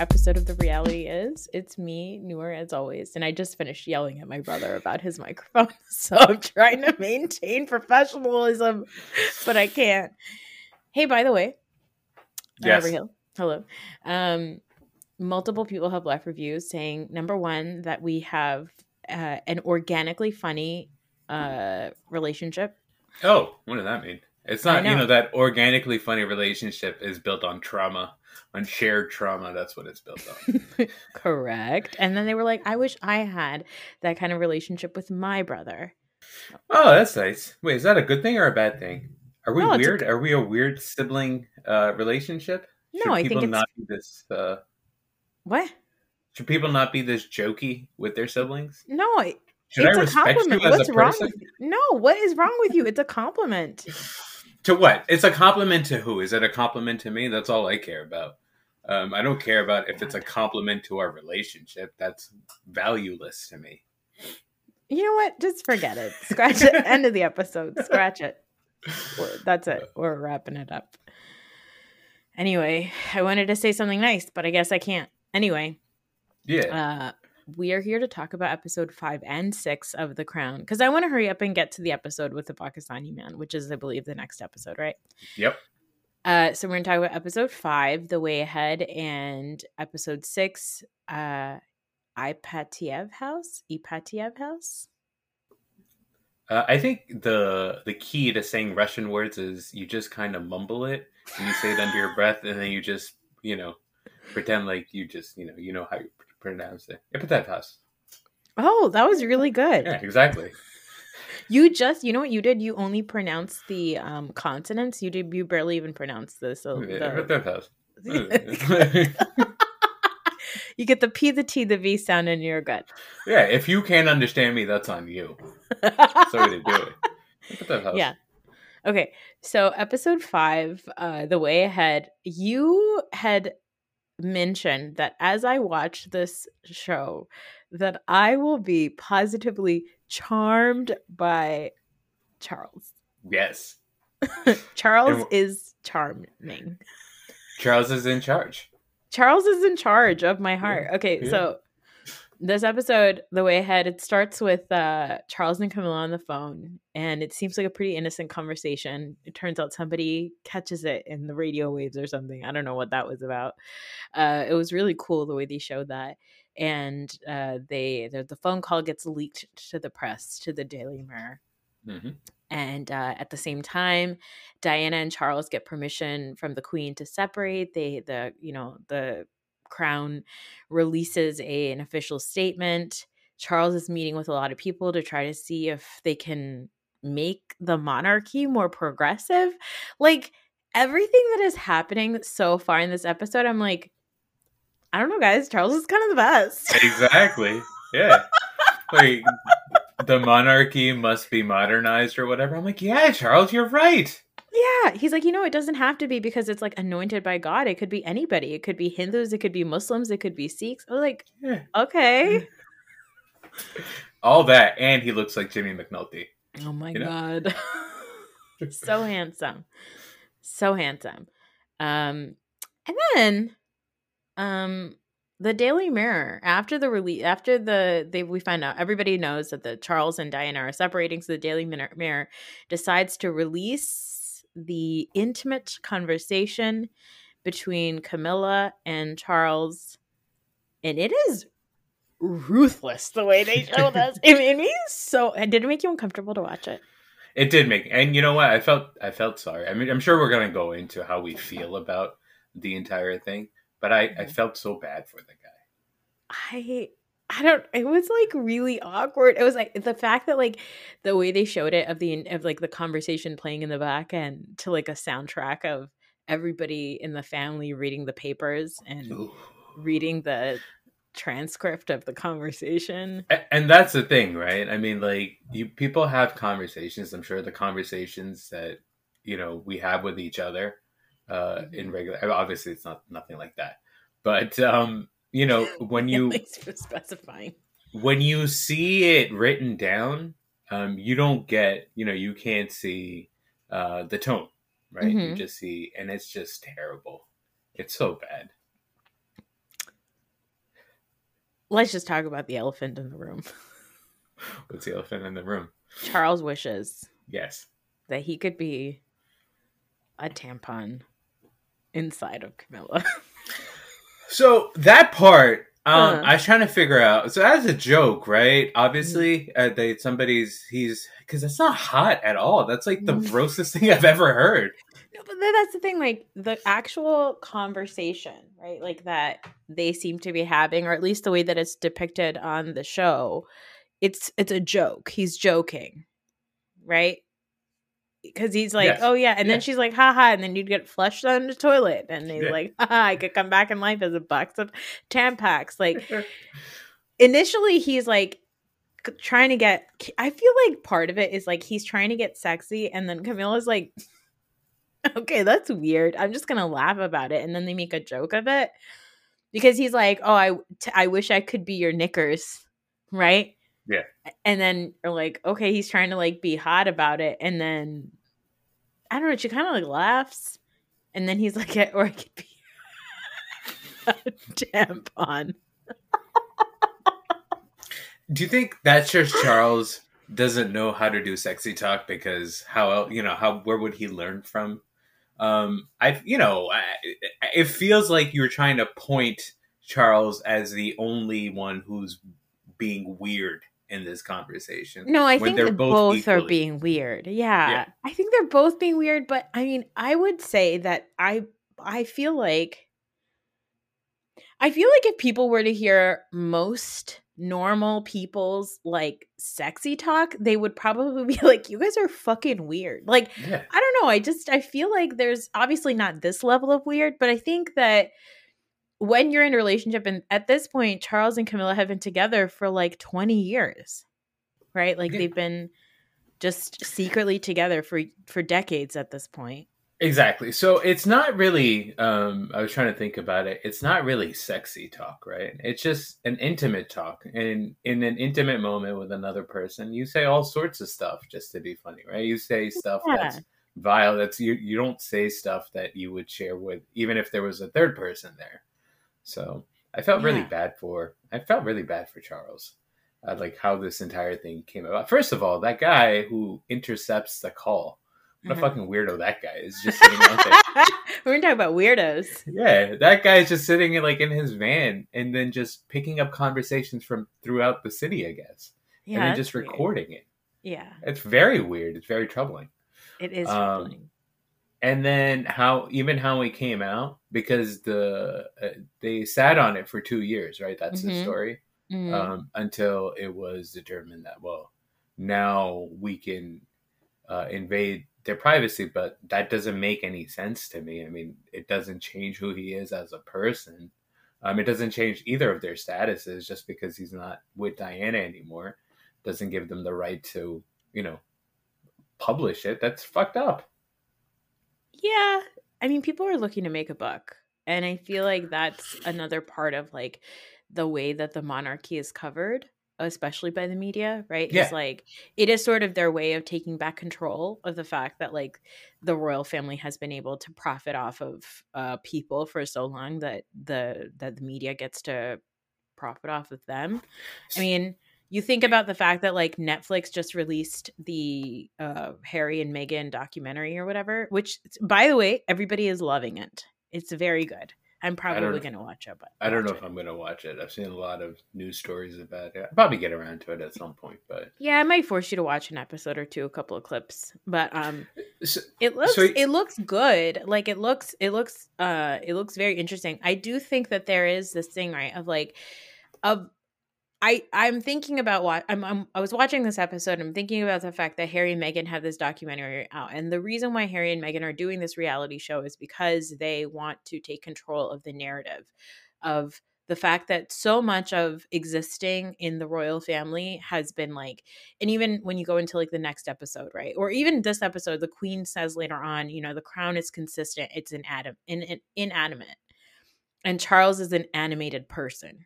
Episode of The Reality Is. It's me, Noor as always, and I just finished yelling at my brother about his microphone. So I'm trying to maintain professionalism, but I can't. Hey, by the way, Yes. Hill. Hello. Um, multiple people have left reviews saying number one that we have uh, an organically funny uh, relationship. Oh, what does that mean? It's not, you know. know, that organically funny relationship is built on trauma, on shared trauma. That's what it's built on. Correct. And then they were like, I wish I had that kind of relationship with my brother. oh, that's nice. Wait, is that a good thing or a bad thing? Are we No, it's a weird? Are we a weird sibling uh, relationship? No, Should I think people it's- not be this. Uh, What? should people not be this jokey with their siblings? No, it- Should I it's a compliment. as What's a wrong? With you? No, what is wrong with you? It's a compliment. To what? It's a compliment to who? Is it a compliment to me? That's all I care about. Um, I don't care about if it's a compliment to our relationship. That's valueless to me. You know what? Just forget it. Scratch it. End of the episode. Scratch it. That's it. We're wrapping it up. Anyway, I wanted to say something nice, but I guess I can't. Anyway, Yeah. uh, we are here to talk about episode five and six of The Crown because I want to hurry up and get to the episode with the Pakistani man, which is, I believe, the next episode, right? yep. Uh, so we're gonna talk about episode five, The Way Ahead, and episode six, uh, Ipatiev House. Ipatiev House. Uh, I think the the key to saying Russian words is you just kind of mumble it and you say it under your breath, and then you just you know pretend like you just you know you know how you pronounce it. Ipatiev House. Oh, that was really good. Yeah, exactly. You just, you know what you did? You only pronounced the um consonants. You did. You barely even pronounced the so. The, Epitaph you get the P, the T, the V sound in your gut. yeah, if you can't understand me, that's on you. Sorry to do it. Epitaph Yeah. Okay. So episode five, uh, the way ahead, you had mentioned that as I watch this show, that I will be positively charmed by Charles. Yes. Charles is charming. Charles is in charge. Charles is in charge of my heart. Yeah, Okay, yeah. so this episode, the way ahead, it starts with uh, Charles and Camilla on the phone, and it seems like a pretty innocent conversation. It turns out somebody catches it in the radio waves or something. I don't know what that was about. Uh, it was really cool the way they showed that, and uh, they the, the phone call gets leaked to the press, to the Daily Mirror. Mhm. And uh, at the same time, Diana and Charles get permission from the Queen to separate. They, the you know, the Crown releases a an official statement. Charles is meeting with a lot of people to try to see if they can make the monarchy more progressive. Like everything that is happening so far in this episode, I'm like, I don't know, guys. Charles is kind of the best. Exactly. Yeah. like the monarchy must be modernized or whatever. I'm like, yeah, Charles, you're right. Yeah, he's like, you know, it doesn't have to be because it's like anointed by God. It could be anybody. It could be Hindus. It could be Muslims. It could be Sikhs. I was like, Yeah. okay. All that, and he looks like Jimmy McNulty. Oh my You know? god. so handsome. So handsome. Um and then um the Daily Mirror after the release after the they we find out everybody knows that the Charles and Diana are separating so the Daily Mirror decides to release the intimate conversation between Camilla and Charles and it is ruthless the way they showed us. It made me so did it make you uncomfortable to watch it? It did make, and you know what? I felt, I felt sorry. I mean, I'm sure we're gonna go into how we feel about the entire thing, but I, I Mhm. felt so bad for the guy. I I don't it was like really awkward. It was like the fact that like the way they showed it of the of like the conversation playing in the back and to like a soundtrack of everybody in the family reading the papers and reading the transcript of the conversation. And that's the thing, right? I mean, like you people have conversations. I'm sure the conversations that you know we have with each other uh, in regular. Obviously, it's not nothing like that, but um, you know when you Thanks for specifying. when you see it written down, um, you don't get you know you can't see uh, the tone, right? You Mhm. just see, and it's just terrible. It's so bad. Let's just talk about the elephant in the room. What's the elephant in the room? Charles wishes Yes. that he could be a tampon inside of Camilla. So that part, um, Uh-huh. I was trying to figure out. So that's a joke, right? Obviously, uh, they somebody's he's because that's not hot at all. That's like the Mm. grossest thing I've ever heard. No, but that's the thing. Like the actual conversation, right? Like that they seem to be having, or at least the way that it's depicted on the show, it's it's a joke. He's joking, right? Because he's like, Yes. oh yeah, and Yeah. then she's like, haha, and then you'd get flushed on the toilet, and he's Yeah. like, haha, I could come back in life as a box of Tampax. Like initially, he's like trying to get. I feel like part of it is like he's trying to get sexy, and then Camilla's like, okay, that's weird. I'm just gonna laugh about it, and then they make a joke of it because he's like, oh, I t- I wish I could be your knickers, right? Yeah. And then you're like, okay, he's trying to like be hot about it, and then I don't know. She kind of like laughs, and then he's like, or I could be a tampon. Do you think that's just Charles doesn't know how to do sexy talk because how el- you know how where would he learn from? Um, I you know I, it feels like you're trying to point Charles as the only one who's being weird in this conversation. No, I think they're both both, are being weird. Yeah. Yeah. I think they're both being weird, but I mean, I would say that I I feel like I feel like if people were to hear most normal people's like sexy talk, they would probably be like, "You guys are fucking weird." Like, Yeah. I don't know. I just I feel like there's obviously not this level of weird, but I think that when you're in a relationship and at this point Charles and Camilla have been together for like 20 years. Right? Like Yeah. they've been just secretly together for for decades at this point. Exactly. So it's not really um I was trying to think about it. It's not really sexy talk, right? It's just an intimate talk. And in an intimate moment with another person, you say all sorts of stuff just to be funny, right? You say stuff Yeah. that's vile. That's you you don't say stuff that you would share with even if there was a third person there. So I felt really bad for I felt really bad for Charles. Uh, like how this entire thing came about. First of all, that guy who intercepts the call. What Mhm. a fucking weirdo that guy is just sitting out there. We're gonna talk about weirdos. Yeah, that guy's just sitting in like in his van and then just picking up conversations from throughout the city, I guess, Yeah, and then just weird. recording it. Yeah, It's very weird. It's very troubling. it is Um, troubling. And then how even how it came out because the uh, they sat on it for two years, right? That's the Mhm. story Mhm. um, until it was determined that well, now we can uh, invade their privacy, but that doesn't make any sense to me. I mean, it doesn't change who he is as a person. Um, it doesn't change either of their statuses just because he's not with Diana anymore. Doesn't give them the right to, you know, publish it. That's fucked up. Yeah. I mean, people are looking to make a buck. And I feel like that's another part of like the way that the monarchy is covered, especially by the media, right? Yeah. Is like it is sort of their way of taking back control of the fact that like the royal family has been able to profit off of uh people for so long that the that the media gets to profit off of them. I mean, you think about the fact that like Netflix just released the uh, Harry and Meghan documentary or whatever, which by the way, everybody is loving it. It's very good. I'm probably going to watch it, but I don't know watch if. I'm going to watch it. I've seen a lot of news stories about it. I'll probably get around to it at some point, but Yeah, I might force you to watch an episode or two, a couple of clips, but um, so, it looks So- it looks good. Like it looks it looks uh it looks very interesting. I do think that there is this thing right of like of I I'm thinking about what I'm, I'm I was watching this episode. I'm thinking about the fact that Harry and Meghan have this documentary out, and the reason why Harry and Meghan are doing this reality show is because they want to take control of the narrative of the fact that so much of existing in the royal family has been like and even when you go into like the next episode right or even this episode the queen says later on you know the crown is consistent it's an in, in, inanimate and charles is an animated person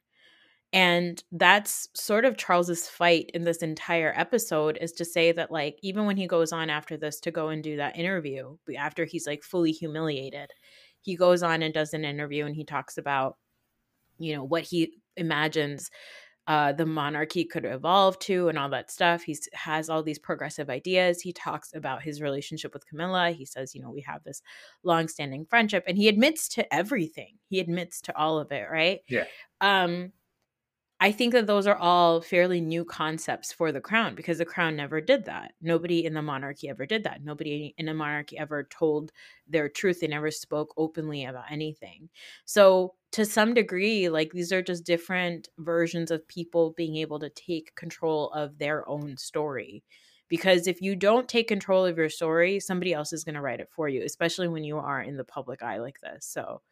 and that's sort of charles's fight in this entire episode is to say that like even when he goes on after this to go and do that interview after he's like fully humiliated he goes on and does an interview and he talks about you know what he imagines uh, the monarchy could evolve to and all that stuff. He has all these progressive ideas. He talks about his relationship with Camilla. He says, you know, we have this long-standing friendship, and he admits to everything. He admits to all of it, right? Yeah. Um, I think that those are all fairly new concepts for the crown because the crown never did that. Nobody in the monarchy ever did that. Nobody in the monarchy ever told their truth. They never spoke openly about anything. So, to some degree, like these are just different versions of people being able to take control of their own story. Because if you don't take control of your story, somebody else is going to write it for you, especially when you are in the public eye like this. So,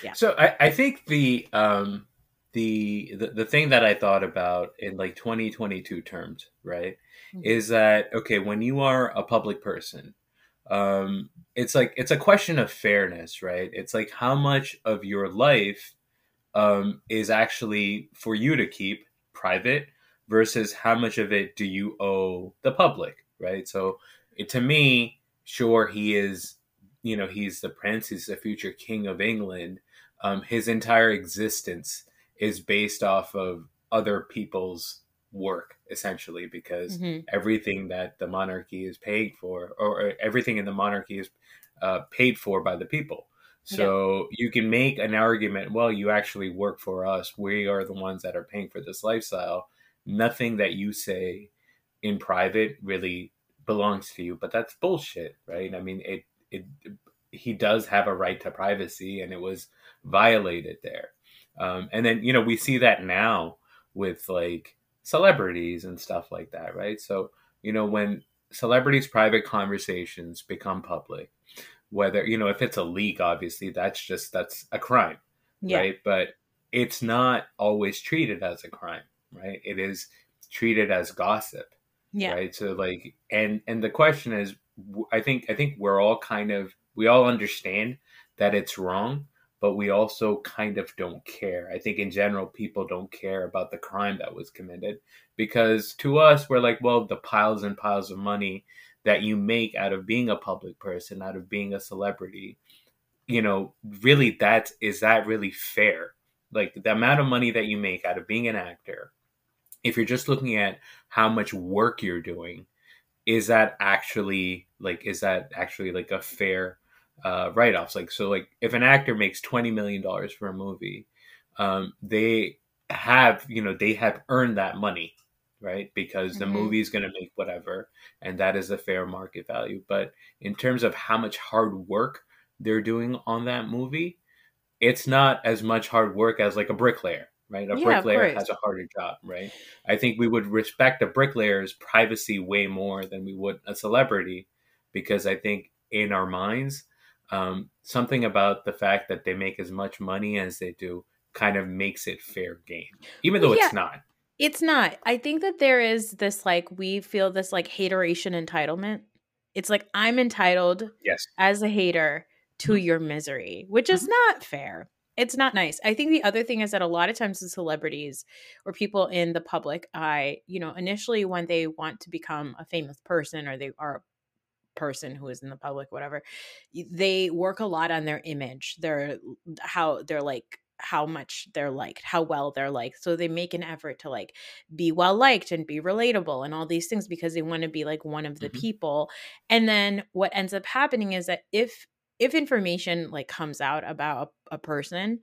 Yeah. So I, I think the um the, the the thing that I thought about in like 2022 terms, right, Mhm. is that okay when you are a public person, um, it's like it's a question of fairness, right? It's like how much of your life um is actually for you to keep private versus how much of it do you owe the public, right? So it, to me, sure he is, you know, he's the prince, he's the future king of England. Um, his entire existence is based off of other people's work, essentially, because Mhm. everything that the monarchy is paying for, or everything in the monarchy is uh, paid for by the people. So you can make an argument, well, you actually work for us. We are the ones that are paying for this lifestyle. Nothing that you say in private really belongs to you, but that's bullshit, right? I mean, it it he does have a right to privacy and it was violated there. Um, and then, you know, we see that now with like celebrities and stuff like that, right? So, you know, when celebrities' private conversations become public, whether, you know, if it's a leak, obviously that's just, that's a crime, Yeah. right? But it's not always treated as a crime, right? It is treated as gossip Yeah. right so like and and the question is I think i think we're all kind of we all understand that it's wrong, but we also kind of don't care. I think in general, people don't care about the crime that was committed because to us, we're like, well, the piles and piles of money that you make out of being a public person, out of being a celebrity, you know, really, that is that really fair? Like the amount of money that you make out of being an actor, if you're just looking at how much work you're doing, is that actually like is that actually like a fair uh, write-offs. Like so, like if an actor makes twenty million dollars for a movie, um, they have you know they have earned that money, right? Because the mm-hmm. movie is going to make whatever, and that is a fair market value. But in terms of how much hard work they're doing on that movie, it's not as much hard work as like a bricklayer. Right, a yeah, bricklayer has a harder job, right? I think we would respect a bricklayer's privacy way more than we would a celebrity, because I think in our minds um, something about the fact that they make as much money as they do kind of makes it fair game, even though yeah, it's not. It's not. I think that there is this like we feel this like hateration entitlement. It's like I'm entitled, yes, as a hater to mm-hmm. your misery, which is mm-hmm. not fair. It's not nice. I think the other thing is that a lot of times the celebrities or people in the public eye, you know, initially when they want to become a famous person or they are person who is in the public whatever they work a lot on their image their how they're like how much they're liked how well they're liked so they make an effort to like be well liked and be relatable and all these things because they want to be like one of the mm-hmm. people and then what ends up happening is that if if information like comes out about a, a person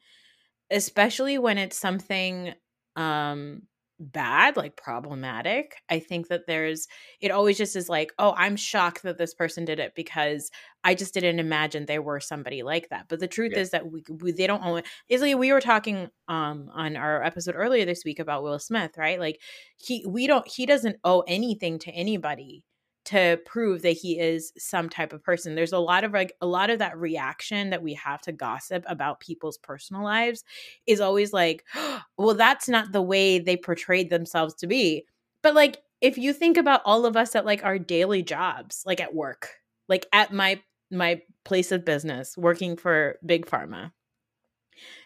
especially when it's something um bad, like problematic. I think that there's it always just is like, oh, I'm shocked that this person did it because I just didn't imagine they were somebody like that. But the truth yeah. is that we, we they don't own is like we were talking um on our episode earlier this week about Will Smith, right? Like he we don't he doesn't owe anything to anybody to prove that he is some type of person. There's a lot of like a lot of that reaction that we have to gossip about people's personal lives is always like, well, that's not the way they portrayed themselves to be. But like if you think about all of us at like our daily jobs, like at work, like at my my place of business, working for Big Pharma,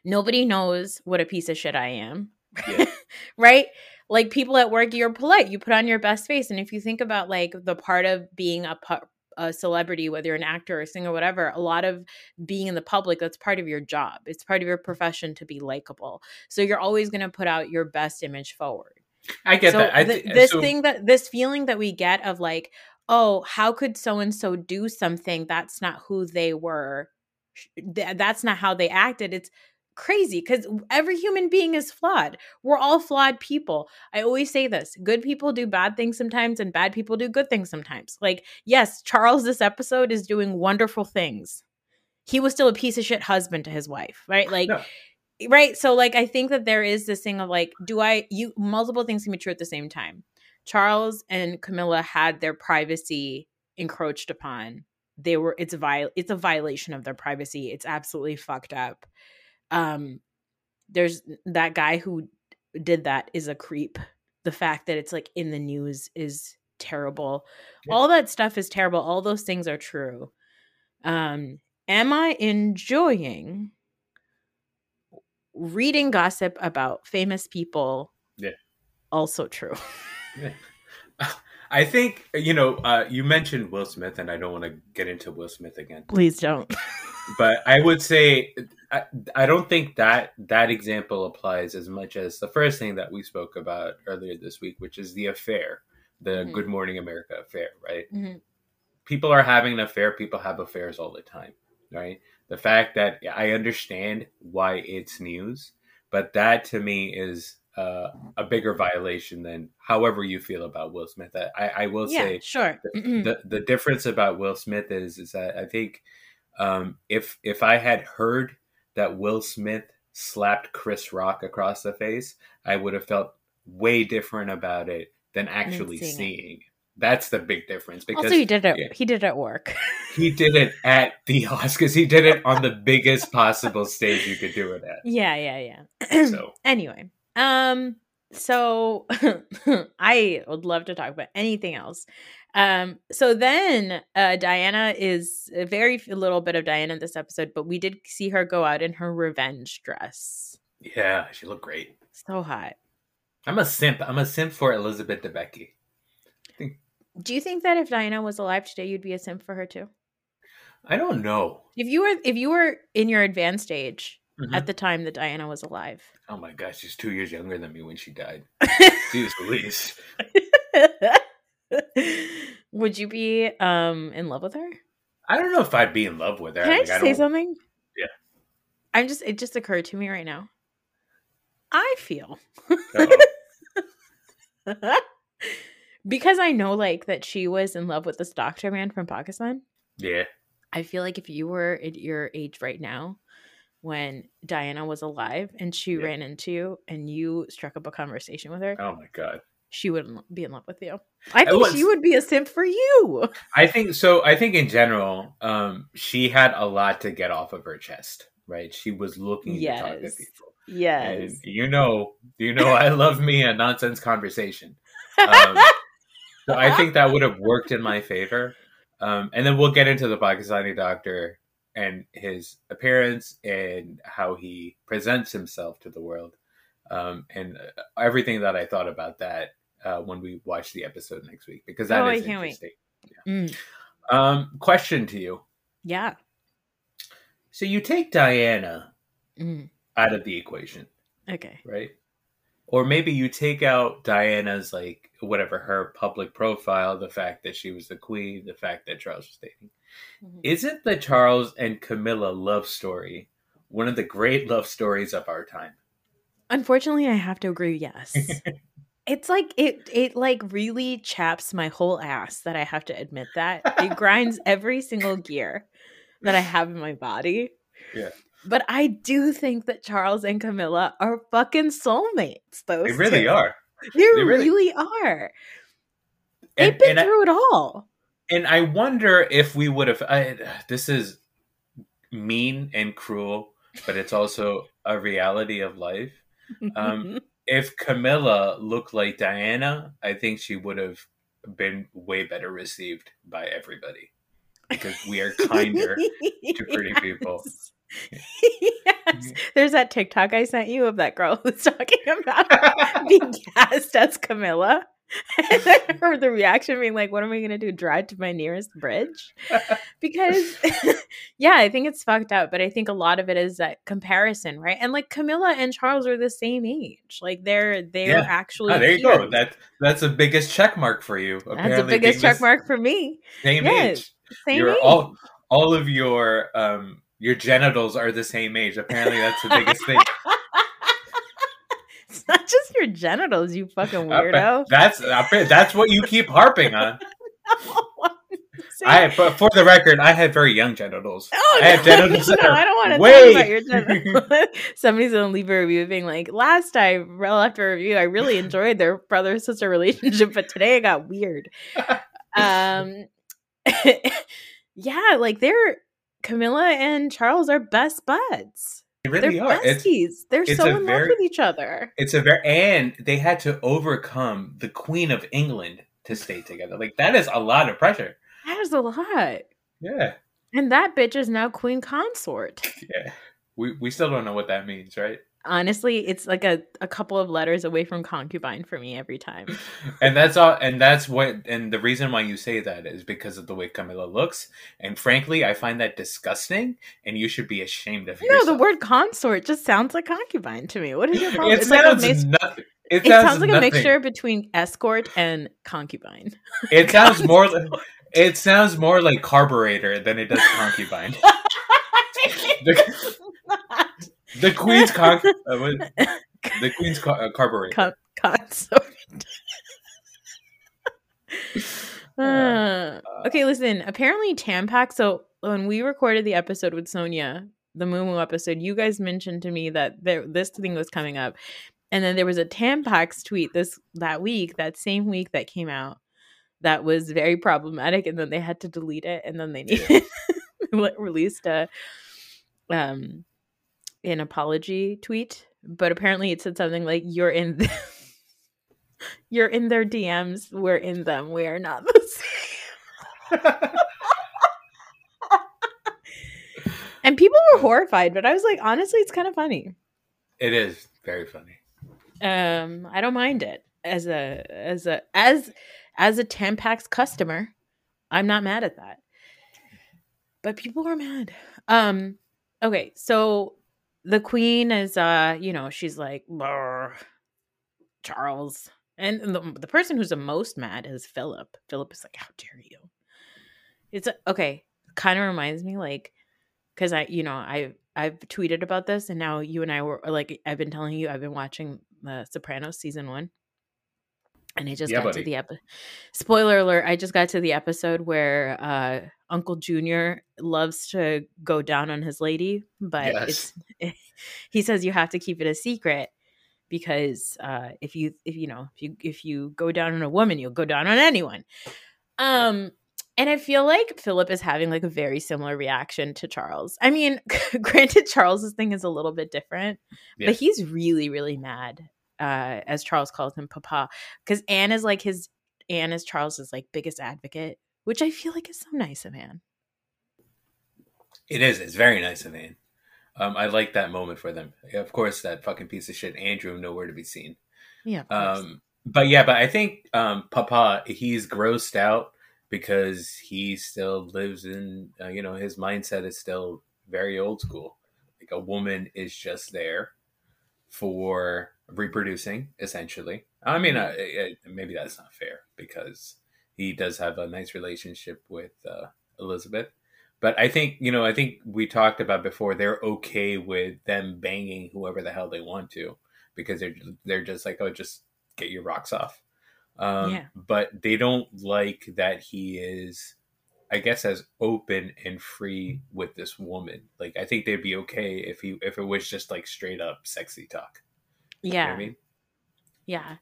nobody knows what a piece of shit I am. Yeah. right? Like people at work you're polite you put on your best face and if you think about like the part of being a, a celebrity whether you're an actor or a singer whatever a lot of being in the public that's part of your job it's part of your mm. profession to be likable so you're always going to put out your best image forward. I get so that I th- this so- thing that this feeling that we get of like oh how could so and so do something that's not who they were that's not how they acted it's crazy because every human being is flawed. We're all flawed people. I always say this good people do bad things sometimes, and bad people do good things sometimes. Like, yes, Charles, this episode is doing wonderful things. He was still a piece of shit husband to his wife, right? Like, no. Eh, right. So, like, I think that there is this thing of like, do I, you, multiple things can be true at the same time. Charles and Camilla had their privacy encroached upon. They were, it's a viol, it's a violation of their privacy. It's absolutely fucked up um there's that guy who did that is a creep the fact that it's like in the news is terrible yeah. all that stuff is terrible all those things are true um am i enjoying reading gossip about famous people yeah also true yeah. I think you know. Uh, you mentioned Will Smith, and I don't want to get into Will Smith again. Please don't. but I would say I, I don't think that that example applies as much as the first thing that we spoke about earlier this week, which is the affair, the mm-hmm. Good Morning America affair, right? Mm-hmm. People are having an affair. People have affairs all the time, right? The fact that I understand why it's news, but that to me is uh, a bigger violation than however you feel about Will Smith. I, I will yeah, say, sure. The, the, the difference about Will Smith is is that I think um, if if I had heard that Will Smith slapped Chris Rock across the face, I would have felt way different about it than actually seeing. seeing. That's the big difference. Because also, he did it. Yeah, he did it at work. he did it at the Oscars. He did it on the biggest possible stage you could do it at. Yeah, yeah, yeah. so anyway, um, so I would love to talk about anything else. Um, so then uh, Diana is a very little bit of Diana in this episode, but we did see her go out in her revenge dress. Yeah, she looked great. So hot. I'm a simp. I'm a simp for Elizabeth Debicki. Do you think that if Diana was alive today, you'd be a simp for her too? I don't know. If you were if you were in your advanced age Mhm. at the time that Diana was alive. Oh my gosh, she's two years younger than me when she died. Jeez Louise. Would you be um in love with her? I don't know if I'd be in love with her. Can I Like, just say something? Yeah. I'm just it just occurred to me right now. I feel because I know like that she was in love with this doctor man from Pakistan. Yeah. I feel like if you were at your age right now when Diana was alive and she Yeah. ran into you and you struck up a conversation with her, Oh my god. She wouldn't be in love with you. I think was- she would be a simp for you. I think so. I think in general, um, she had a lot to get off of her chest, right? She was looking to talk to people. Yes. And you know, you know, I love me a nonsense conversation. Um, so I think that would have worked in my favor. Um, and then we'll get into the Pakistani doctor and his appearance and how he presents himself to the world, um, and uh, everything that I thought about that uh, when we watch the episode next week because that is Oh, I can't wait. interesting. Mm, Um, question to you: yeah. So you take Diana Mm, out of the equation, okay. right? Or maybe you take out Diana's like whatever her public profile, the fact that she was the queen, the fact that Charles was dating. Mhm. Isn't the Charles and Camilla love story one of the great love stories of our time? Unfortunately, I have to agree. Yes. it's like it. It like really chaps my whole ass that I have to admit that it grinds every single gear that I have in my body. Yeah. But I do think that Charles and Camilla are fucking soulmates. Those They really two. are. They, They really- really, are. They've And, been and, I, through it all. and I wonder if we would have. I, this is mean and cruel, but it's also a reality of life. Um, if Camilla looked like Diana, I think she would have been way better received by everybody because we are kinder to pretty people. yes. Mm-hmm. There's that TikTok I sent you of that girl who's talking about being cast as Camilla. And I heard the reaction being like, what am I going to do? Drive to my nearest bridge? Because, yeah, I think it's fucked up. But I think a lot of it is that comparison, right? And like Camilla and Charles are the same age. Like they're, they're Yeah. actually. Ah, there you go. That that's the biggest check mark for you. That's the biggest check mark for me. Same age. Same Your age. all all of your um your genitals are the same age. Apparently that's the biggest thing. it's not just your genitals, you fucking weirdo. That's that's what you keep harping on. See? I but for the record, I have very young genitals. Oh, I have no, genitals no, I don't want to way- talk about your genitals. Somebody's gonna leave a review being like, "Last time, after a review, I really enjoyed their brother sister relationship, but today it got weird." um, yeah, like they're Camilla and Charles are best buds. They really they're are. It's besties. they're it's so in love with each other. it's a very and they had to overcome the Queen of England to stay together. Like that is a lot of pressure. That is a lot. Yeah. And that bitch is now queen consort. Yeah. We we still don't know what that means, right? Honestly, it's like a, a couple of letters away from concubine for me every time. and that's all and that's what and the reason why you say that is because of the way Camilla looks and frankly I find that disgusting and you should be ashamed of No, yourself. the word consort just sounds like concubine to me. What is your problem? it It's like a sounds nothing it it sounds, sounds like nothing. a mixture between escort and concubine. it sounds more it sounds more like carburetor than it does concubine the, queen's con- uh, what- the queen's car- uh, carburetor Con- consort. Uh, okay, listen. Apparently, Tampax. So when we recorded the episode with Sonia, the Moo Moo episode, you guys mentioned to me that there this thing was coming up, and then there was a Tampax tweet this that week, that same week that came out, that was very problematic, and then they had to delete it, and then they needed released a um an apology tweet, but apparently it said something like "You're in." The- you're in their DMs. We're in them. We are not the same. and people were horrified, but I was like, honestly, it's kind of funny. It is very funny. Um, I don't mind it as a as a as as a Tampax customer. I'm not mad at that. But people were mad. Um, okay, so the queen is uh, you know, she's like Charles. And the, the person who's the most mad is Philip. Philip is like, "How dare you?" It's okay. Kind of reminds me like because I, you know, I I've tweeted about this, and now you and I were like, I've been telling you, I've been watching the Sopranos season one, and I just Yeah, got buddy. to the episode. Spoiler alert! I just got to the episode where uh Uncle Junior loves to go down on his lady, but Yes. it's he says you have to keep it a secret because uh if you if you know if you if you go down on a woman, you'll go down on anyone. Um and I feel like Philip is having like a very similar reaction to Charles. I mean, granted, Charles's thing is a little bit different, but he's really, really mad, uh, as Charles calls him, Papa, because Anne is like his Anne is Charles's like biggest advocate, which I feel like is so nice of Anne. It is. It's very nice of Anne. Um, I like that moment for them. Of course, that fucking piece of shit Andrew nowhere to be seen. Yeah, of. Um, but yeah, but I think um, Papa he's grossed out because he still lives in uh, you know his mindset is still very old school. Like a woman is just there for reproducing, essentially. I mean, uh, maybe that's not fair because he does have a nice relationship with uh, Elizabeth. But I think you know, I think we talked about before. They're okay with them banging whoever the hell they want to because they're they're just like, oh, just get your rocks off. Um, Yeah. But they don't like that he is, I guess, as open and free with this woman. Like, I think they'd be okay if he if it was just like straight up sexy talk. You know yeah, what I mean? yeah.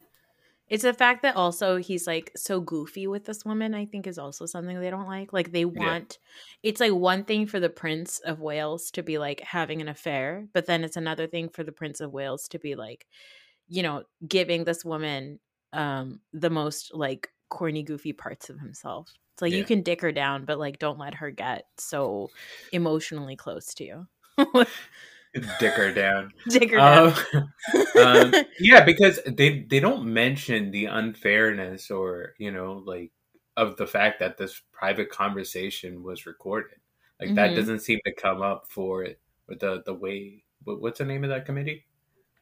It's the fact that also he's like so goofy with this woman, I think is also something they don't like. Like they want it's like one thing for the Prince of Wales to be like having an affair, but then it's another thing for the Prince of Wales to be like, you know, giving this woman um the most like corny goofy parts of himself. It's like you can dick her down, but like don't let her get so emotionally close to you. Dick her down. dick her down. Um, um, yeah, because they they don't mention the unfairness or you know like of the fact that this private conversation was recorded. Like that Mhm. doesn't seem to come up for it. With the the way what, what's the name of that committee?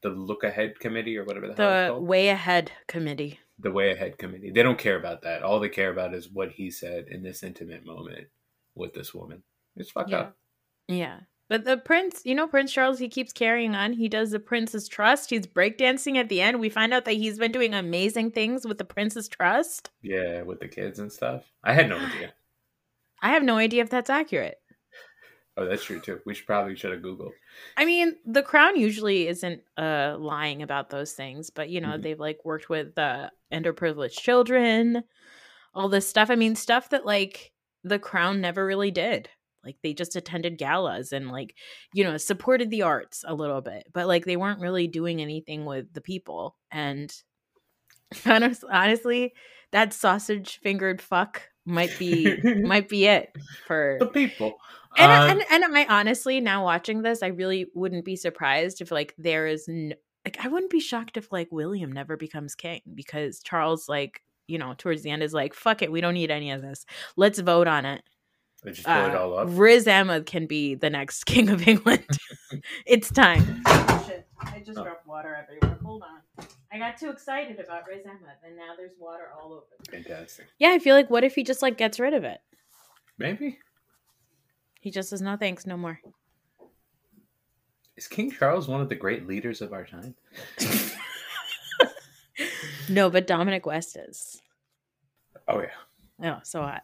The look ahead committee or whatever the, hell it's the way ahead committee. The way ahead committee. They don't care about that. All they care about is what he said in this intimate moment with this woman. It's fucked Yeah. up. Yeah. But the prince, you know, Prince Charles, he keeps carrying on. He does the prince's trust. He's breakdancing at the end. We find out that he's been doing amazing things with the prince's trust. Yeah, with the kids and stuff. I had no idea. I have no idea if that's accurate. Oh, that's true too. We should probably should have Googled. I mean, the crown usually isn't uh lying about those things, but you know, Mhm. they've like worked with uh underprivileged children, all this stuff. I mean, stuff that like the crown never really did. Like they just attended galas and like, you know, supported the arts a little bit, but like they weren't really doing anything with the people. And honestly, that sausage fingered fuck might be might be it for The people. and, Um, and and I honestly now watching this, I really wouldn't be surprised if like there is no, like I wouldn't be shocked if like William never becomes king because Charles like you know towards the end is like fuck it, we don't need any of this. Let's vote on it. They just blow it Uh, all up. Riz Ahmed can be the next king of England. it's time. Shit, I just Oh. dropped water everywhere. Hold on. I got too excited about Riz Ahmed, and now there's water all over. Fantastic. Yeah, I feel like what if he just like gets rid of it? Maybe He just says no thanks, no more. is King Charles one of the great leaders of our time? No, but Dominic West is. Oh yeah. Oh, so hot.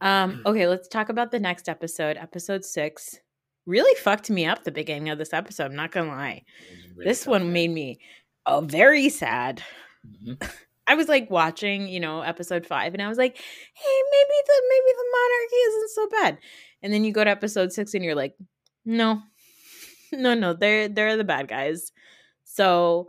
Um, okay, let's talk about the next episode, episode six. Really fucked me up the beginning of this episode, I'm not gonna lie. Really this one made me uh, very sad. Mhm. I was like watching, you know, episode five, and I was like, "Hey, maybe the maybe the monarchy isn't so bad." And then you go to episode six, and you're like, "No, no, no, they're they're the bad guys." So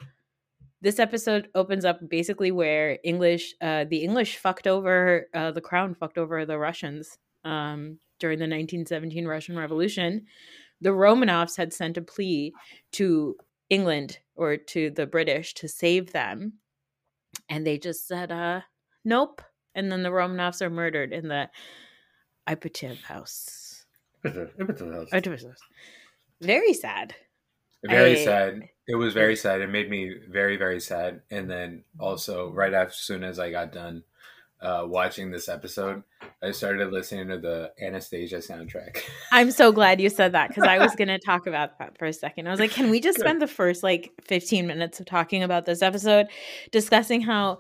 this episode opens up basically where English, uh, the English fucked over uh, the crown, fucked over the Russians um, during the 1917 Russian Revolution. The Romanovs had sent a plea to England or to the British to save them, and they just said, uh, "Nope." And then the Romanovs are murdered in the Ipatiev house. Ipatiev house. Very sad. Very I- sad. It was very sad. It made me very, very sad. And then also, right as soon as I got done uh, watching this episode, I started listening to the Anastasia soundtrack. I'm so glad you said that because I was going to talk about that for a second. I was like, can we just spend the first like 15 minutes of talking about this episode discussing how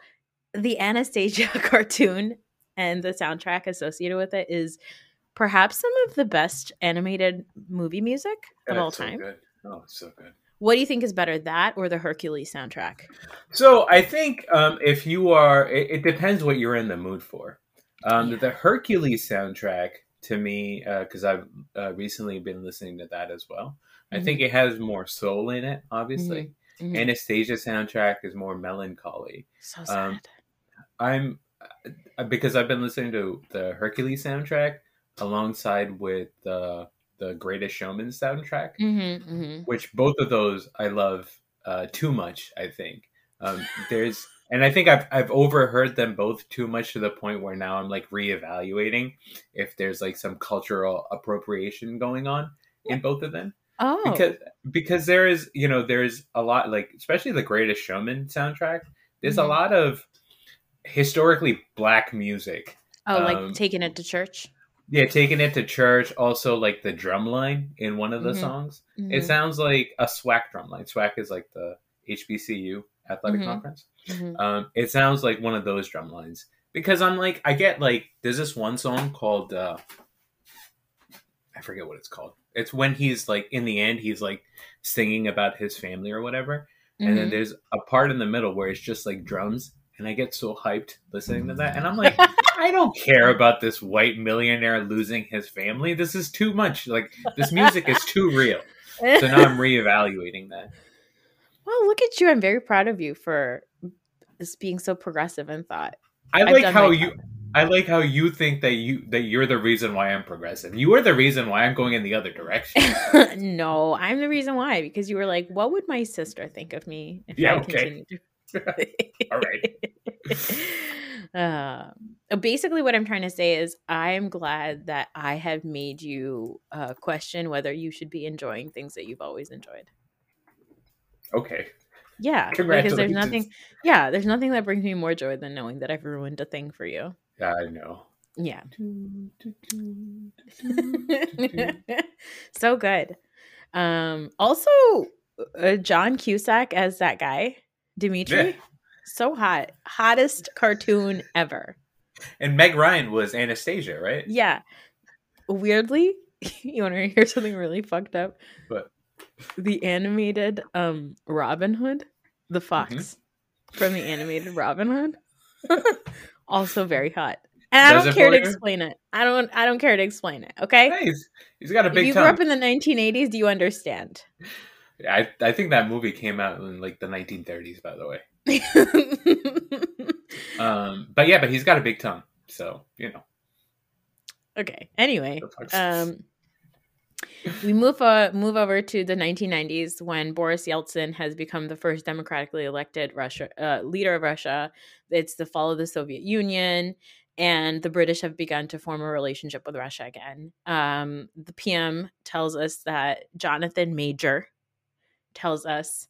the Anastasia cartoon and the soundtrack associated with it is perhaps some of the best animated movie music of And all so time? good. Oh, it's so good. What do you think is better, that or the Hercules soundtrack? So I think um, if you are, it, it depends what you're in the mood for. Um, Yeah. The Hercules soundtrack to me, because I've uh, recently been listening to that as well. I Mhm. think it has more soul in it. Obviously, Mhm. Anastasia soundtrack is more melancholy. So sad. um, I'm uh, because I've been listening to the Hercules soundtrack alongside with the the Greatest Showman soundtrack, mm-hmm, mm-hmm. which both of those I love uh, too much. I think um, there's, and I think I've I've overheard them both too much to the point where now I'm like reevaluating if there's like some cultural appropriation going on in both of them Oh, because because there is you know there's a lot like especially the Greatest Showman soundtrack. There's a Mhm. lot of historically black music. oh, like um, taking it to church. Yeah, taking it to church. Also, like the drum line in one of the Mhm. songs. Mhm. It sounds like a SWAC drum line. SWAC is like the HBCU athletic Mhm. conference. Mhm. Um, it sounds like one of those drum lines because I'm like, I get like, there's this one song called, uh, I forget what it's called. It's when he's like, in the end, he's like singing about his family or whatever. And then Mhm. there's a part in the middle where it's just like drums. And I get so hyped listening to that. And I'm like, I don't care about this white millionaire losing his family. This is too much. Like, this music is too real. So now I'm reevaluating that. Well, look at you. I'm very proud of you for this being so progressive in thought. I I've like how you I like how you think that you that you're the reason why I'm progressive. You are the reason why I'm going in the other direction. no, I'm the reason why because you were like, "What would my sister think of me if Yeah, I okay. continued?" To-" All right. Um, basically, what I'm trying to say is, I'm glad that I have made you uh, question whether you should be enjoying things that you've always enjoyed. Okay. Yeah, because there's nothing. Yeah, there's nothing that brings me more joy than knowing that I've ruined a thing for you. Yeah, I know. Yeah. so good. Um also uh, John Cusack as that guy, Dimitri. Yeah. So hot. Hottest cartoon ever. And Meg Ryan was Anastasia, right? Yeah. Weirdly, you want to hear something really fucked up? But The animated um Robin Hood, the fox from the animated Robin Hood. also very hot. And I Does don't care to explain it. I don't I don't care to explain it, okay? he's, got a big. if you tongue. grew up in the 1980s, do you understand? I I think that movie came out in like the 1930s, by the way. Um, but yeah, but he's got a big tongue, so you know. okay. Anyway, um, we move uh, move over to the 1990s when Boris Yeltsin has become the first democratically elected Russia uh, leader of Russia. It's the fall of the Soviet Union, and the British have begun to form a relationship with Russia again. Um, the PM tells us that Jonathan Major tells us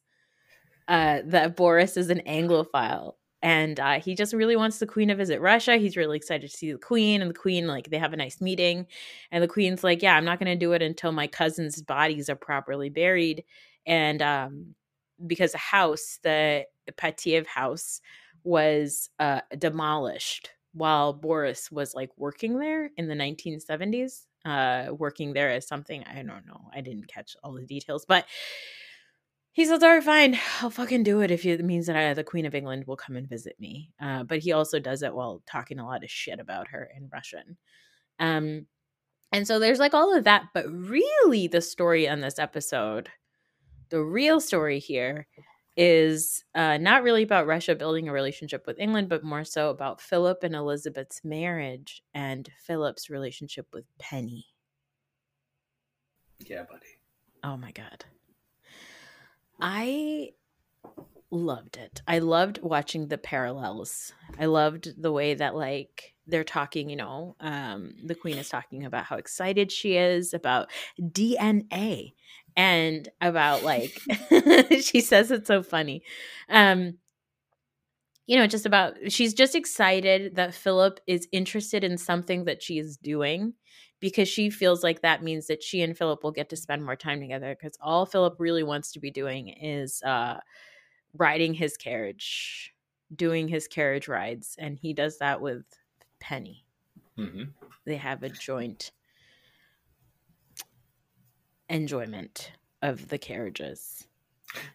uh, that Boris is an Anglophile. And uh, he just really wants the queen to visit russia. He's really excited to see the queen and the queen like they have a nice meeting. And the queen's like yeah i'm not going to do it until my cousins bodies are properly buried. And um, because the house the Ipatiev house was uh, demolished while boris was like working there in the 1970s uh, working there as something i don't know i didn't catch all the details but he says, "All right, fine, I'll fucking do it if it means that I, the Queen of England will come and visit me." Uh, but he also does it while talking a lot of shit about her in Russian. Um, and so there's like all of that, but really, the story on this episode, the real story here, is uh, not really about Russia building a relationship with England, but more so about Philip and Elizabeth's marriage and Philip's relationship with Penny. Yeah, buddy. Oh my god. I loved it. I loved watching the parallels. I loved the way that like they're talking, you know, um the queen is talking about how excited she is about DNA and about like she says it's so funny. Um you know, just about she's just excited that Philip is interested in something that she is doing because she feels like that means that she and Philip will get to spend more time together because all Philip really wants to be doing is uh, riding his carriage, doing his carriage rides, and he does that with Penny. Mm-hmm. They have a joint enjoyment of the carriages.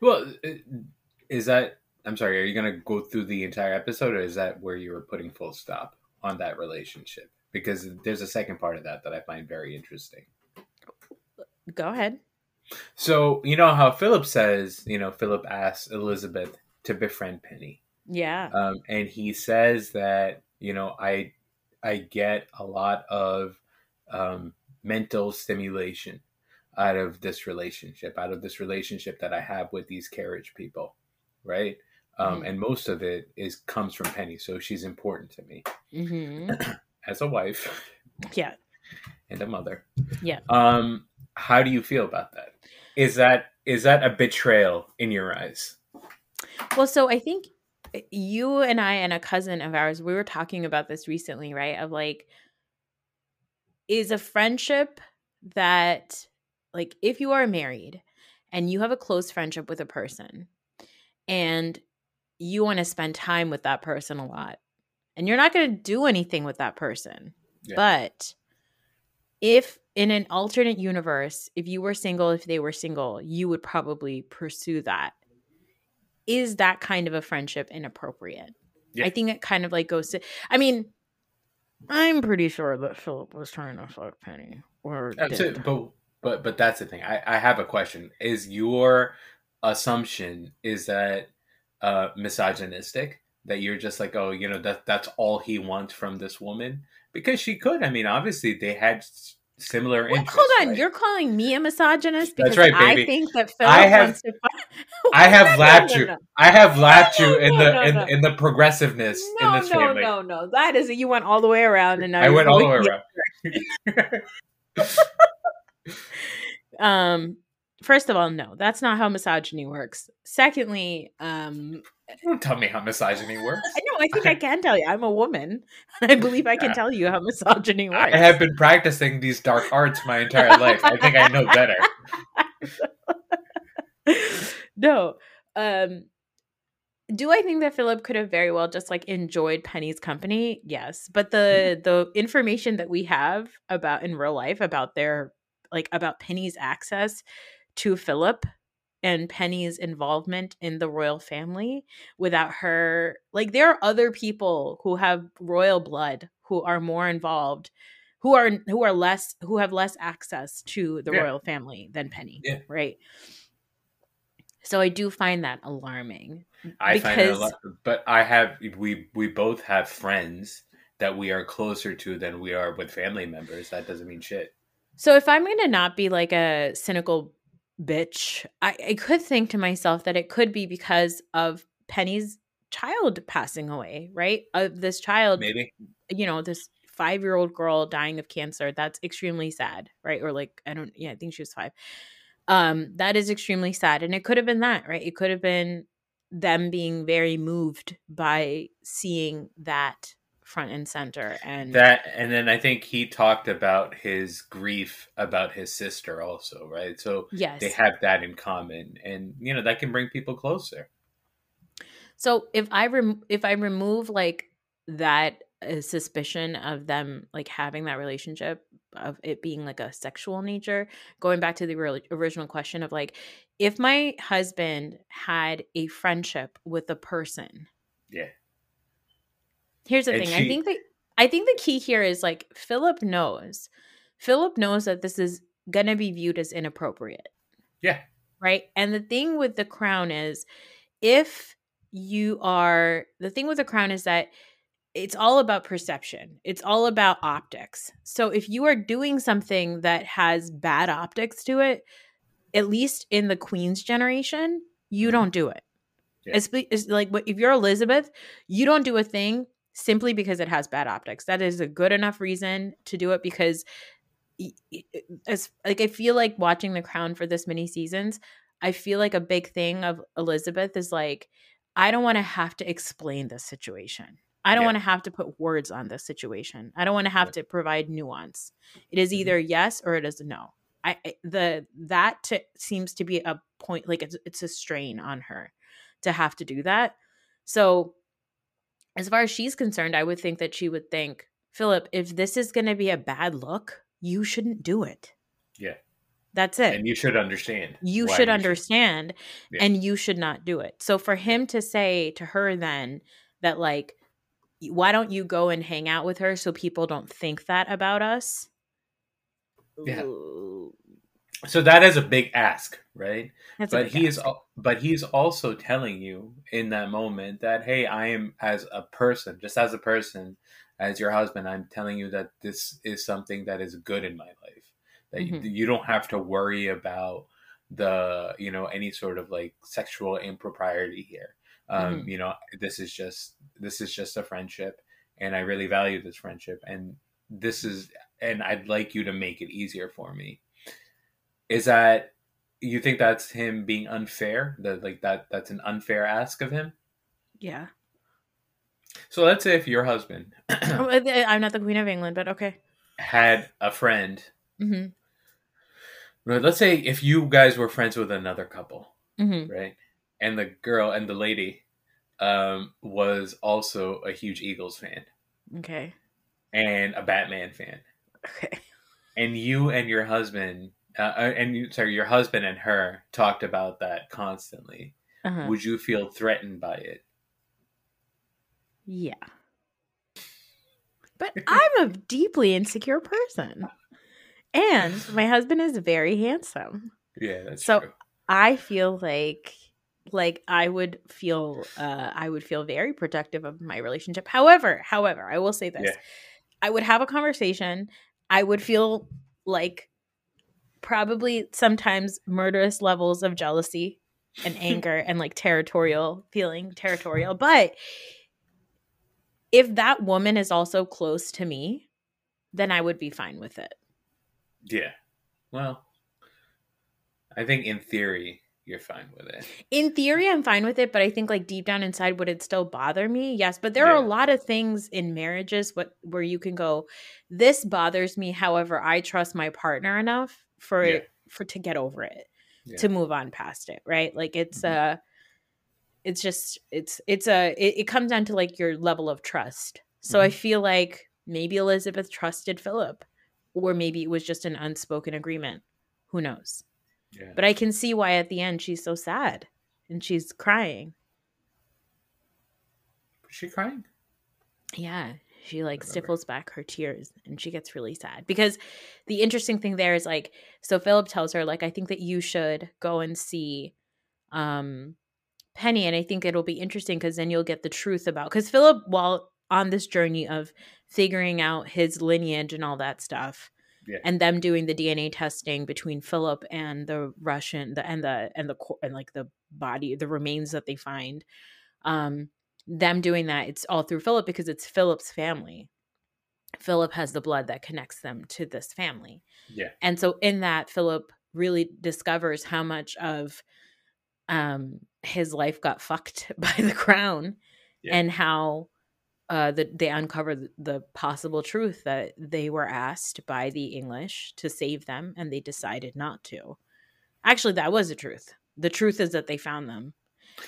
Well, is that? I'm sorry. Are you going to go through the entire episode, or is that where you were putting full stop on that relationship? Because there's a second part of that that I find very interesting. Go ahead. So, you know how Philip says, you know, Philip asks Elizabeth to befriend Penny. Yeah. Um, and he says that, you know, I I get a lot of um, mental stimulation out of this relationship, out of this relationship that I have with these carriage people, right? Um, mm-hmm. And most of it is comes from Penny, so she's important to me. Mm-hmm. as a wife. Yeah. And a mother. Yeah. Um, how do you feel about that? Is that is that a betrayal in your eyes? Well, so I think you and I and a cousin of ours, we were talking about this recently, right? Of like, is a friendship that, like, if you are married and you have a close friendship with a person and you want to spend time with that person a lot, and you're not going to do anything with that person. Yeah. But if in an alternate universe, if you were single, if they were single, you would probably pursue that. Is that kind of a friendship inappropriate? Yeah. I think it kind of like goes to, I mean, I'm pretty sure that Philip was trying to fuck Penny or Absolutely. but but but that's the thing. I, I have a question. Is your assumption is that uh misogynistic? That you're just like, oh, you know, that that's all he wants from this woman because she could. I mean, obviously they had similar Wait, interests. Hold on, right? you're calling me a misogynist because right, baby. I think that Philip I have, wants to. I have lapped you. I have lapped you in the in, in, the progressiveness no, in this no, family. No, no, no, that is it. you went all the way around, and I went all the way around. um, first of all, no, that's not how misogyny works. Secondly, um, don't tell me how misogyny works. I know. I think I can tell you. I'm a woman. I believe I can tell you how misogyny works. I have been practicing these dark arts my entire life. I think I know better. no. Um, do I think that Philip could have very well just like enjoyed Penny's company? Yes, but the mm-hmm. the information that we have about in real life about their like about Penny's access to Philip and Penny's involvement in the royal family without her like there are other people who have royal blood who are more involved who are who are less who have less access to the yeah. royal family than Penny yeah. right so I do find that alarming I because... find it lot, but I have we we both have friends that we are closer to than we are with family members that doesn't mean shit so if I'm going to not be like a cynical bitch. I, I could think to myself that it could be because of Penny's child passing away, right? Of this child, maybe you know, this five year old girl dying of cancer, that's extremely sad, right? Or like, I don't, yeah, I think she was five. Um, that is extremely sad. And it could have been that, right? It could have been them being very moved by seeing that front and center and that and then i think he talked about his grief about his sister also right? So yes. they have that in common and you know that can bring people closer. So if i rem- if i remove like that uh, suspicion of them like having that relationship of it being like a sexual nature going back to the re- original question of like if my husband had a friendship with a person yeah Here's the And thing. I think that I think the key here is like Philip knows. Philip knows that this is going to be viewed as inappropriate, yeah right? And the thing with the crown is if you are the thing with the crown is that it's all about perception. It's all about optics. So if you are doing something that has bad optics to it, at least in the queen's generation, you Mhm. don't do it. Yeah. It's, it's like if you're Elizabeth, you don't do a thing simply because it has bad optics. That is a good enough reason to do it because as like I feel like watching The Crown for this many seasons, I feel like a big thing of Elizabeth is like I don't want to have to explain this situation. I don't Yeah. want to have to put words on this situation. I don't want to have to provide nuance. It is mm-hmm. either yes or it is no. I the that seems to be a point like it's it's a strain on her to have to do that. So as far as she's concerned, I would think that she would think, Philip, if this is going to be a bad look, you shouldn't do it. yeah That's it. and you should understand you should understand Yeah. and you should not do it. So for him to say to her then that like why don't you go and hang out with her so people don't think that about us? Yeah. Ooh, so that is a big ask right That's but he is ask. al- but he's also telling you in that moment that hey i am as a person just as a person as your husband i'm telling you that this is something that is good in my life that you, Mhm. you don't have to worry about the you know any sort of like sexual impropriety here um Mhm. you know this is just this is just a friendship and i really value this friendship and this is and i'd like you to make it easier for me is that you think that's him being unfair that like that that's an unfair ask of him Yeah. so let's say if your husband Oh, I'm not the queen of England, but okay. had a friend Mhm. right, let's say if you guys were friends with another couple Mhm. right and the girl and the lady um was also a huge eagles fan Okay. and a batman fan Okay. and you and your husband uh, uh, and you sorry your husband and her talked about that constantly Uh-huh. would you feel threatened by it Yeah. But I'm a deeply insecure person. And my husband is very handsome. yeah that's So- true I feel like like I would feel uh I would feel very protective of my relationship. However, however, I will say this. Yeah. I would have a conversation. I would feel like probably sometimes murderous levels of jealousy and anger and like territorial feeling territorial. But if that woman is also close to me, then I would be fine with it. Yeah. Well, I think in theory you're fine with it. In theory, I'm fine with it, but I think like deep down inside, would it still bother me? Yes, but there are a lot of things in marriages what where you can go, this bothers me. However, I trust my partner enough for Yeah. it for to get over it, Yeah. to move on past it. Right? Like it's Mhm. uh it's just it's it's a it, it comes down to like your level of trust. So I Mhm. feel like maybe Elizabeth trusted Philip, or maybe it was just an unspoken agreement. Who knows? Yeah. But I can see why at the end she's so sad and she's crying. Was she crying? Yeah. She like stifles back her tears and she gets really sad because the interesting thing there is like so Philip tells her like I think that you should go and see um Penny and I think it'll be interesting cuz then you'll get the truth about cuz Philip while on this journey of figuring out his lineage and all that stuff Yeah. and them doing the DNA testing between Philip and the Russian the and the and the and like the body the remains that they find um them doing that it's all through Philip because it's Philip's family Philip has the blood that connects them to this family. Yeah. And so in that Philip really discovers how much of um his life got fucked by the crown Yeah. and how uh the, they uncover the, the possible truth that they were asked by the English to save them and they decided not to. Actually that was the truth. The truth is that they found them.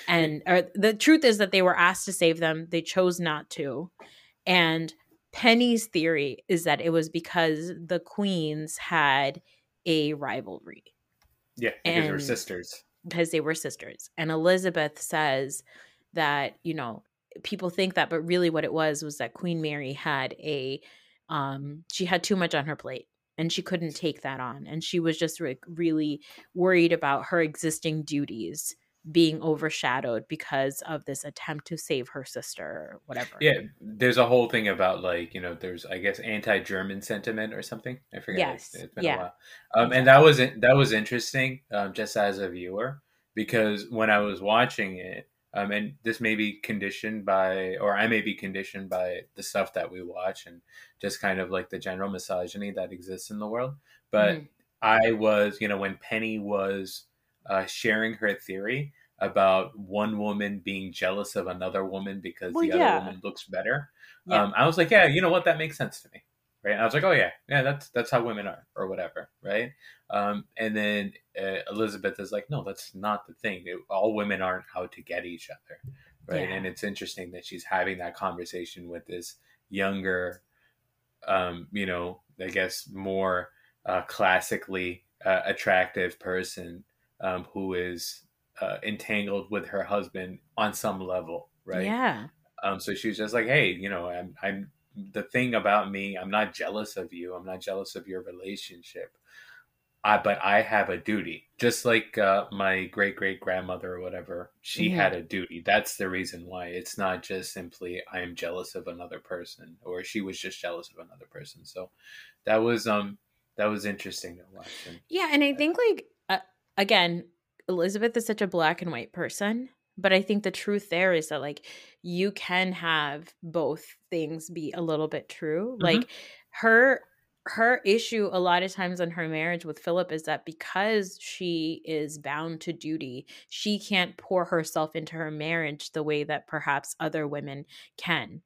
And or the truth is that they were asked to save them. They chose not to. And Penny's theory is that it was because the queens had a rivalry Yeah, because we're And- sisters. because they were sisters. And Elizabeth says that, you know, people think that, but really what it was was that Queen Mary had a, um, she had too much on her plate and she couldn't take that on. And she was just like really worried about her existing duties being overshadowed because of this attempt to save her sister or whatever. Yeah, there's a whole thing about like you know, there's I guess anti-German sentiment or something. I forget. Yes, It's, it's been yeah. a while. Um, and that was that was interesting, um, just as a viewer, because when I was watching it, um, and this may be conditioned by, or I may be conditioned by the stuff that we watch, and just kind of like the general misogyny that exists in the world. But Mhm. I was, you know, when Penny was uh, sharing her theory about one woman being jealous of another woman because Well, the other yeah. woman looks better. Yeah. Um, I was like, yeah, you know what, that makes sense to me, right? And I was like, oh yeah, yeah, that's that's how women are, or whatever, right? Um, and then uh, Elizabeth is like, no, that's not the thing. It- all women aren't out to get each other, right? Yeah. And it's interesting that she's having that conversation with this younger, um, you know, I guess more uh, classically uh, attractive person um, who is uh, entangled with her husband on some level, right? Yeah. Um, so she was just like, "Hey, you know, I'm, I'm the thing about me. I'm not jealous of you. I'm not jealous of your relationship. I, but I have a duty, just like uh, my great great grandmother or whatever. She Mhm. had a duty. That's the reason why. It's not just simply I am jealous of another person, or she was just jealous of another person. So that was um that was interesting to watch. And, Yeah, and I think like again, Elizabeth is such a black and white person, but I think the truth there is that like you can have both things be a little bit true. Mm-hmm. Like her her issue a lot of times in her marriage with Philip is that because she is bound to duty, she can't pour herself into her marriage the way that perhaps other women can.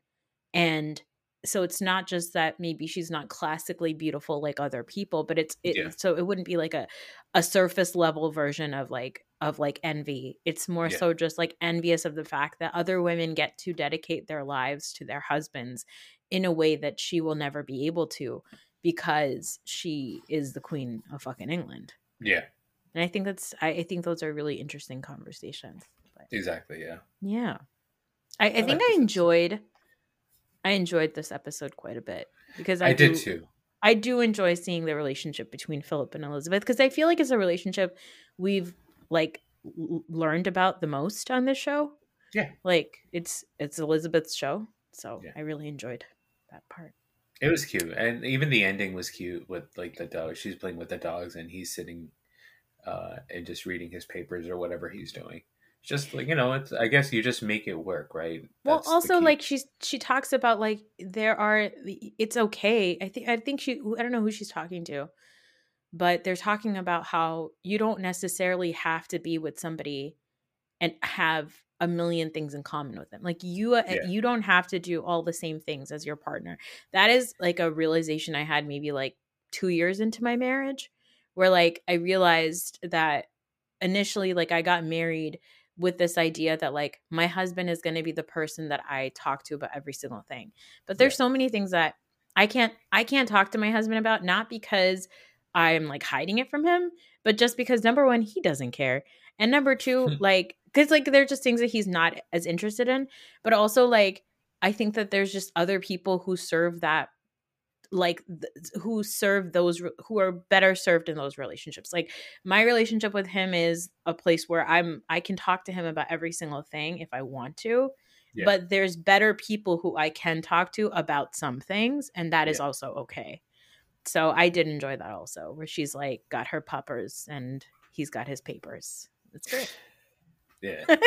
And so it's not just that maybe she's not classically beautiful like other people, but it's it Yeah. so it wouldn't be like a a surface level version of like of like envy. It's more Yeah. so just like envious of the fact that other women get to dedicate their lives to their husbands in a way that she will never be able to because she is the queen of fucking England. yeah, And I think that's I, I think those are really interesting conversations. But exactly. Yeah, yeah. I, I, like think this I enjoyed I enjoyed this episode quite a bit because I, I, did too. I do enjoy seeing the relationship between Philip and Elizabeth because I feel like it's a relationship we've like l- learned about the most on this show. Yeah. Like it's it's Elizabeth's show, so Yeah. I really enjoyed that part. It was cute, and even the ending was cute with like the dog. She's playing with the dogs, and he's sitting uh, and just reading his papers or whatever he's doing. Just like you know, it's. I guess you just make it work, right? Well, That's also like she's she talks about like there are it's okay. I think I think she I don't know who she's talking to, but they're talking about how you don't necessarily have to be with somebody and have a million things in common with them. Like you uh, Yeah. you don't have to do all the same things as your partner. That is like a realization I had maybe like 2 years into my marriage where like I realized that initially like I got married with this idea that like my husband is going to be the person that I talk to about every single thing. But there's so many things that I can't I can't talk to my husband about not because I'm like hiding it from him, but just because number 1 he doesn't care. And number 2 like cuz like there's just things that he's not as interested in, but also like I think that there's just other people who serve that like th- who serve those re- who are better served in those relationships. Like my relationship with him is a place where i'm i can talk to him about every single thing if i want to Yeah. but there's better people who i can talk to about some things and that is Yeah. also okay. So i did enjoy that also where she's like got her puppers and he's got his papers. It's great. Yeah,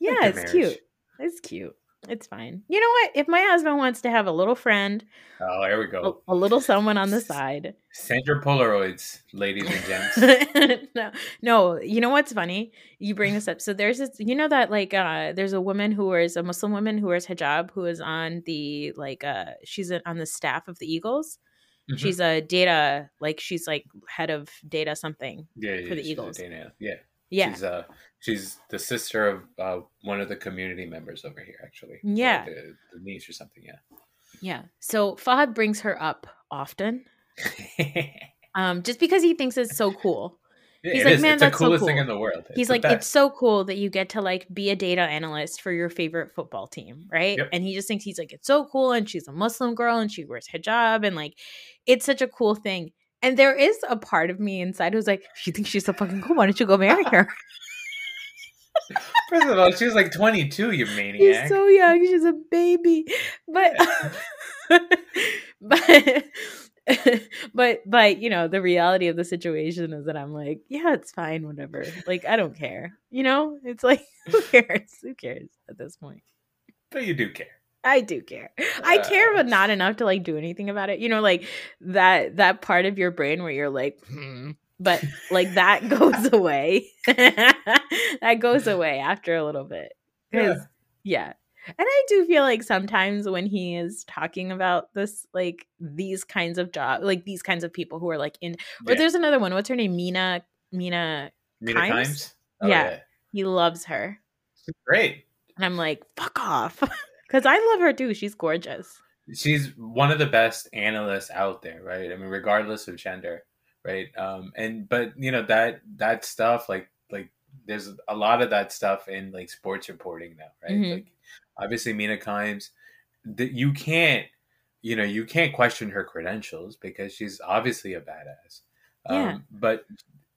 yeah it's marriage. cute. It's cute It's fine. You know what? If my husband wants to have a little friend, Oh, there we go. a, a little someone on the side. Send your Polaroids, ladies and gents. no, no. You know what's funny? You bring this up. So there's this. You know that like uh, there's a woman who wears a Muslim woman who wears hijab who is on the like uh she's on the staff of the Eagles. Mhm. She's a data like she's like head of data something. yeah, yeah, for the Eagles. Dana. Yeah, Yeah. She's uh, she's the sister of uh, one of the community members over here, actually. Yeah. the, the niece or something. Yeah. Yeah. So Fahad brings her up often. Um, just because he thinks it's so cool. He's It like, is. man, it's the that's so coolest thing in the world. It's He's the like, it's so cool that you get to like be a data analyst for your favorite football team, right? Yep. And he just thinks he's like, it's so cool, and she's a Muslim girl and she wears hijab, and like, it's such a cool thing. And there is a part of me inside who's like, if you think she's so fucking cool, why don't you go marry her? First of all, she was like 22, you maniac. She's so young, she's a baby. But but but but you know, the reality of the situation is that I'm like, yeah, it's fine, whatever. Like, I don't care. You know? It's like, who cares? Who cares at this point? but you do care. I do care. I care, Uh, but not enough to like do anything about it. You know, like that that part of your brain where you're like, hmm. but like that goes away. that goes away after a little bit. 'Cause- yeah. And I do feel like sometimes when he is talking about this, like these kinds of job, like these kinds of people who are like in, or Yeah. there's another one. What's her name? Mina. Mina. Mina Kimes? Kimes? Oh, Yeah. He loves her, She's great. and I'm like, fuck off, because I love her too. She's gorgeous. She's one of the best analysts out there, right? I mean, regardless of gender, right? Um, and but you know that that stuff, like like there's a lot of that stuff in like sports reporting now, right? Mhm. Like obviously Mina Kimes, that you can't, you know, you can't question her credentials because she's obviously a badass. Yeah. Um, but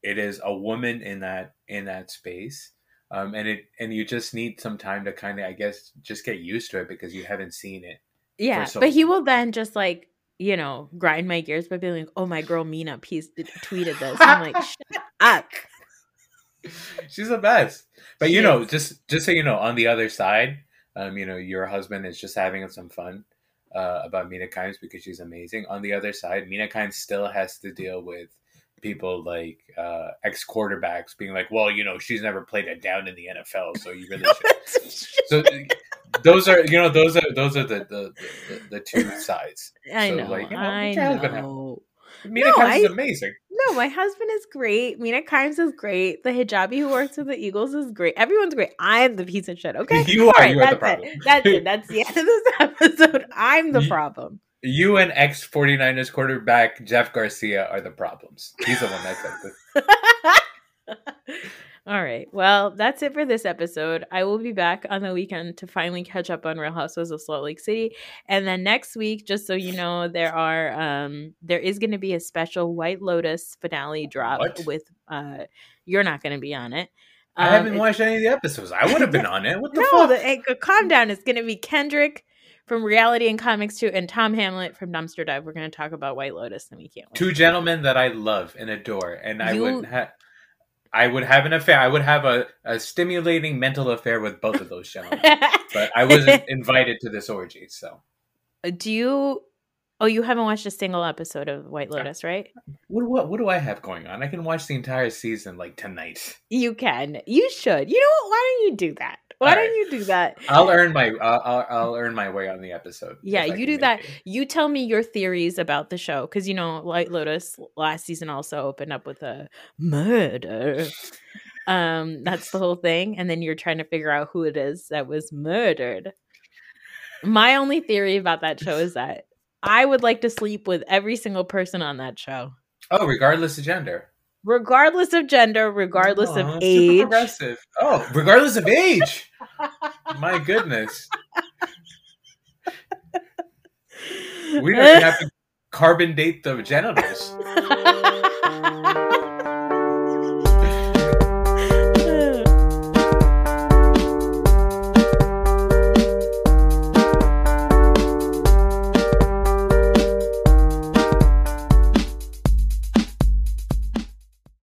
it is a woman in that in that space. Um, and it and you just need some time to kind of, I guess, just get used to it because you haven't seen it Yeah, so but he will then just like you know grind my gears by being like, "Oh, my girl Mina piece tweeted this." I'm like, "Shut up." She's the best. But She you know, is. just just so you know, on the other side, um, you know, your husband is just having some fun uh, about Mina Kimes because she's amazing. On the other side, Mina Kimes still has to deal with people like uh, ex quarterbacks being like, "Well, you know, she's never played it down in the NFL, so you really should." so those are you know those are those are the the, the, the two sides. I So, know. like, you know, I be careful with him. know. Mina No, Kimes is amazing. No, my husband is great. Mina Kimes is great. The hijabi who works with the Eagles is great. Everyone's great. I'm the piece of shit. Okay, You are. Right, you are the that's problem. it. That's it. That's the end of this episode. I'm the problem. You and ex 49ers quarterback Jeff Garcia are the problems. He's the one that said this. All right. Well, that's it for this episode. I will be back on the weekend to finally catch up on Real Housewives of Salt Lake City. And then next week, just so you know, there are um there is going to be a special White Lotus finale drop What? with uh you're not going to be on it. I Um, haven't watched any of the episodes. I would have been on it. What the no, fuck? the, hey, calm down. It's going to be Kendrick from Reality and Comics 2 and Tom Hamlet from Dumpster Dive. We're going to talk about White Lotus and we can't wait. Two gentlemen that I love and adore, and I You- would have. I would have an affair. I would have a, a stimulating mental affair with both of those gentlemen, but I wasn't invited to this orgy. So, uh, Do you Oh, you haven't watched a single episode of White Lotus, right? what, what what do I have going on? I can watch the entire season like tonight. You can. You should. You know what? Why don't you do that? Why All don't you do that? I'll earn my I'll, I'll, I'll earn my way on the episode. Yeah, you do that. it. You tell me your theories about the show because you know White Lotus last season also opened up with a murder. um, that's the whole thing, and then you're trying to figure out who it is that was murdered. My only theory about that show is that I would like to sleep with every single person on that show, Oh, regardless of gender. Regardless of gender, regardless Aw, of super age. progressive. Oh, regardless of age. My goodness. We don't have to carbon date the genitals.